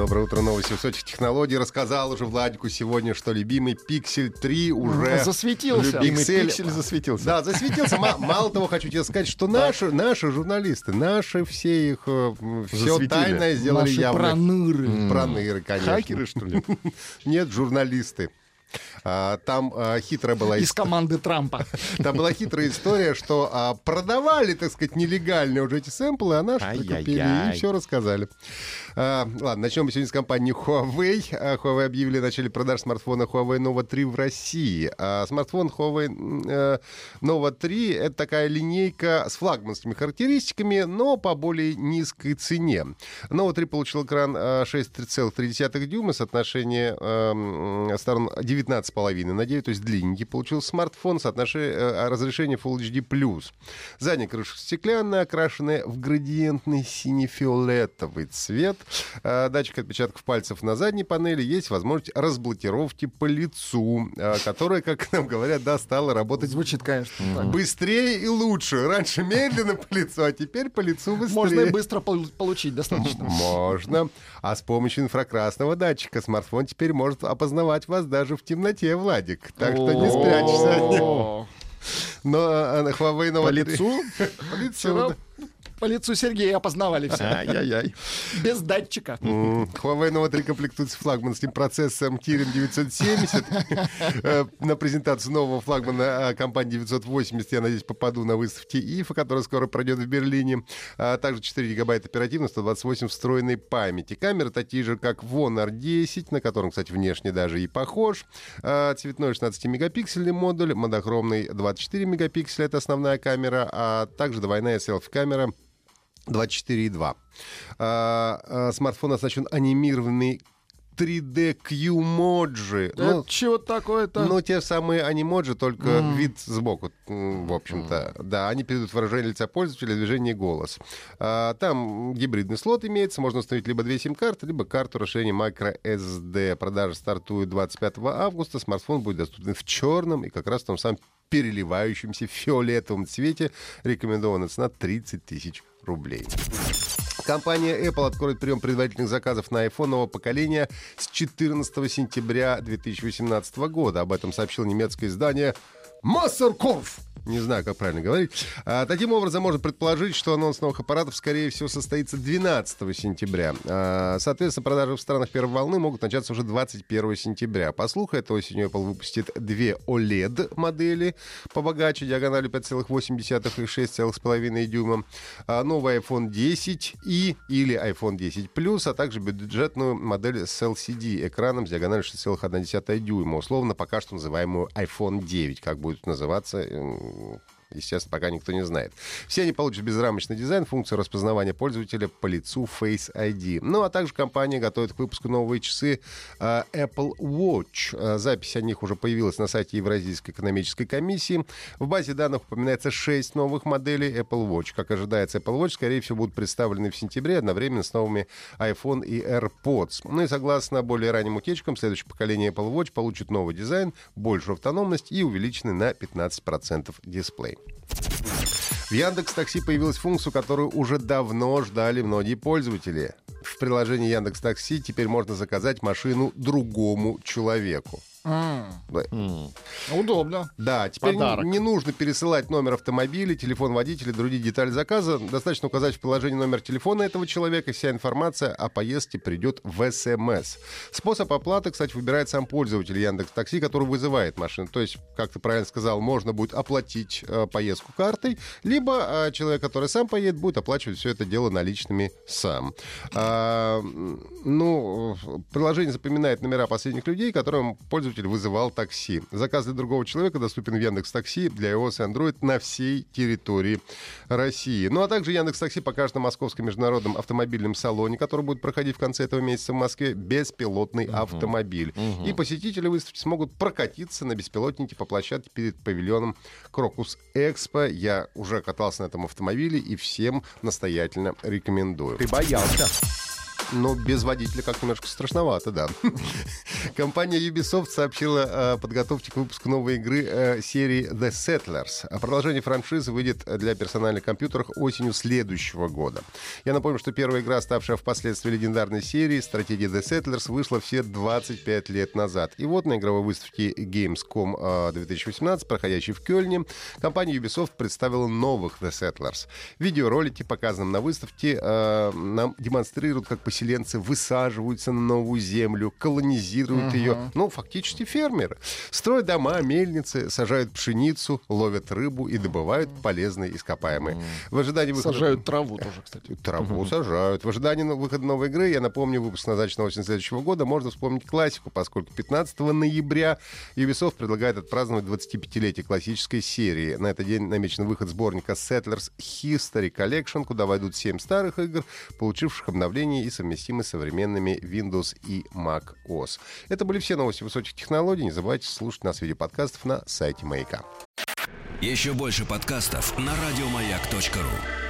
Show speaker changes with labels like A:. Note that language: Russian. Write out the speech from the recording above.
A: Доброе утро, новости высоких технологий. Рассказал уже Владику сегодня, что любимый Пиксель 3 уже...
B: Засветился.
A: Любимый
B: Пиксель.
A: Пиксель
B: засветился.
A: Да, засветился. Ма- Мало того, хочу тебе сказать, что наши, наши журналисты, наши все их все
B: Засветили.
A: тайное сделали
B: Наши
A: явно.
B: проныры.
A: Проныры, конечно.
B: Хакеры, что ли?
A: Нет, журналисты. А, Там а, хитрая была
B: Из команды Трампа.
A: Там была хитрая история, что а, продавали, так сказать, нелегально уже эти сэмплы, а наши прикупили и все рассказали. Ладно, начнем мы сегодня с компании Huawei. Huawei объявили о начале продаж смартфона Huawei Nova 3 в России. Смартфон Huawei э, Nova 3 — это такая линейка с флагманскими характеристиками, но по более низкой цене. Nova 3 получил экран а, 6,3 дюйма, соотношение сторон 19,5 на 9, то есть длинненький получил смартфон, соотношение, э, разрешение Full HD+. Задняя крышка стеклянная, окрашенная в градиентный сине-фиолетовый цвет. Э, Датчик отпечатков пальцев на задней панели. Есть возможность разблокировки по лицу, э, которая, как нам говорят, да, стала работать
B: Звучит, конечно, так.
A: быстрее и лучше. Раньше медленно по лицу, а теперь по лицу быстрее.
B: Можно и быстро пол- получить достаточно.
A: Можно. А с помощью инфракрасного датчика смартфон теперь может опознавать вас даже в темноте, Владик. Так что не спрячься от него.
B: О,
A: Но на Huawei
B: По
A: 3
B: лицу?
A: По лицу.
B: по лицу Сергея опознавали все.
C: Ай-яй-яй.
B: Без датчика.
A: Huawei Nova 3 комплектуется флагманским процессором Kirin 970. Э, На презентацию нового флагмана а, компании 980 я надеюсь попаду на выставке IFA, которая скоро пройдет в Берлине. А Также 4 гигабайта оперативно, 128 встроенной памяти. Камеры такие же, как в Honor 10, на котором, кстати, внешне даже и похож. А, Цветной 16-мегапиксельный модуль, монохромный 24 мегапикселя, это основная камера, а также двойная селфи-камера 24,2. А, а, Смартфон оснащен анимированный 3D Q-моджи. Ну,
B: Это чего такое-то?
A: ну, те самые анимоджи, только вид сбоку, в общем-то. Да, они передают выражение лица пользователя, движение и голос. А, там гибридный слот имеется, можно установить либо две сим-карты, либо карту расширения microSD. Продажа стартует 25 августа, смартфон будет доступен в черном и как раз в том самом переливающемся фиолетовом цвете. Рекомендованная цена 30 тысяч рублей. Компания Apple откроет прием предварительных заказов на iPhone нового поколения с 14 сентября 2018 года. Об этом сообщило немецкое издание Массеркорф. Не знаю, как правильно говорить. А, таким образом, можно предположить, что анонс новых аппаратов, скорее всего, состоится 12 сентября. А, соответственно, продажи в странах первой волны могут начаться уже 21 сентября. По слуху, этой осенью Apple выпустит две OLED-модели побогаче, диагональю 5,8 и 6,5 дюйма. А, новый iPhone 10 и или iPhone 10 Plus, а также бюджетную модель с LCD экраном с диагональю 6,1 дюйма, условно пока что называемую iPhone 9, как будет называться, will естественно, пока никто не знает. Все они получат безрамочный дизайн, функцию распознавания пользователя по лицу Face ID. Ну, а также компания готовит к выпуску новые часы э, Apple Watch. Э, Запись о них уже появилась на сайте Евразийской экономической комиссии. В базе данных упоминается 6 новых моделей Apple Watch. Как ожидается, Apple Watch, скорее всего, будут представлены в сентябре одновременно с новыми iPhone и AirPods. Ну и согласно более ранним утечкам, следующее поколение Apple Watch получит новый дизайн, большую автономность и увеличенный на 15% дисплей. В Яндекс Такси появилась функция, которую уже давно ждали многие пользователи. В приложении Яндекс Такси теперь можно заказать машину другому человеку. Да.
B: Удобно.
A: Да, теперь
C: Подарок.
A: не, не нужно пересылать номер автомобиля, телефон водителя, другие детали заказа. Достаточно указать в приложении номер телефона этого человека, вся информация о поездке придет в СМС. Способ оплаты, кстати, выбирает сам пользователь Яндекс Такси, который вызывает машину. То есть, как ты правильно сказал, можно будет оплатить э, поездку картой, либо э, человек, который сам поедет, будет оплачивать все это дело наличными сам. А, ну, приложение запоминает номера последних людей, которым пользователь пользователь вызывал такси. Заказ для другого человека доступен в Яндекс Такси для iOS и Android на всей территории России. Ну а также Яндекс Такси покажет на Московском международном автомобильном салоне, который будет проходить в конце этого месяца в Москве, беспилотный автомобиль. И посетители выставки смогут прокатиться на беспилотнике по площадке перед павильоном Крокус Экспо. Я уже катался на этом автомобиле и всем настоятельно рекомендую.
C: Ты боялся.
A: Но без водителя как немножко страшновато, да. Компания Ubisoft сообщила о подготовке к выпуску новой игры э, серии The Settlers. А продолжение франшизы выйдет для персональных компьютеров осенью следующего года. Я напомню, что первая игра, ставшая впоследствии легендарной серией, стратегия The Settlers, вышла все 25 лет назад. И вот на игровой выставке Gamescom 2018, проходящей в Кёльне, компания Ubisoft представила новых The Settlers. В видеоролике, показанном на выставке, э, нам демонстрируют, как поселенцы высаживаются на новую землю, колонизируют ее. Ну, фактически фермеры. Строят дома, мельницы, сажают пшеницу, ловят рыбу и добывают полезные ископаемые. В ожидании выхода...
B: Сажают траву тоже, кстати.
A: Траву сажают. В ожидании выхода новой игры, я напомню, выпуск назначен на осень следующего года, можно вспомнить классику, поскольку 15 ноября Ubisoft предлагает отпраздновать 25-летие классической серии. На этот день намечен выход сборника Settlers History Collection, куда войдут 7 старых игр, получивших обновления и совместимы с современными Windows и Mac OS. Это были все новости высоких технологий. Не забывайте слушать нас в виде подкастов на сайте Маяка.
D: Еще больше подкастов на радиомаяк.ру.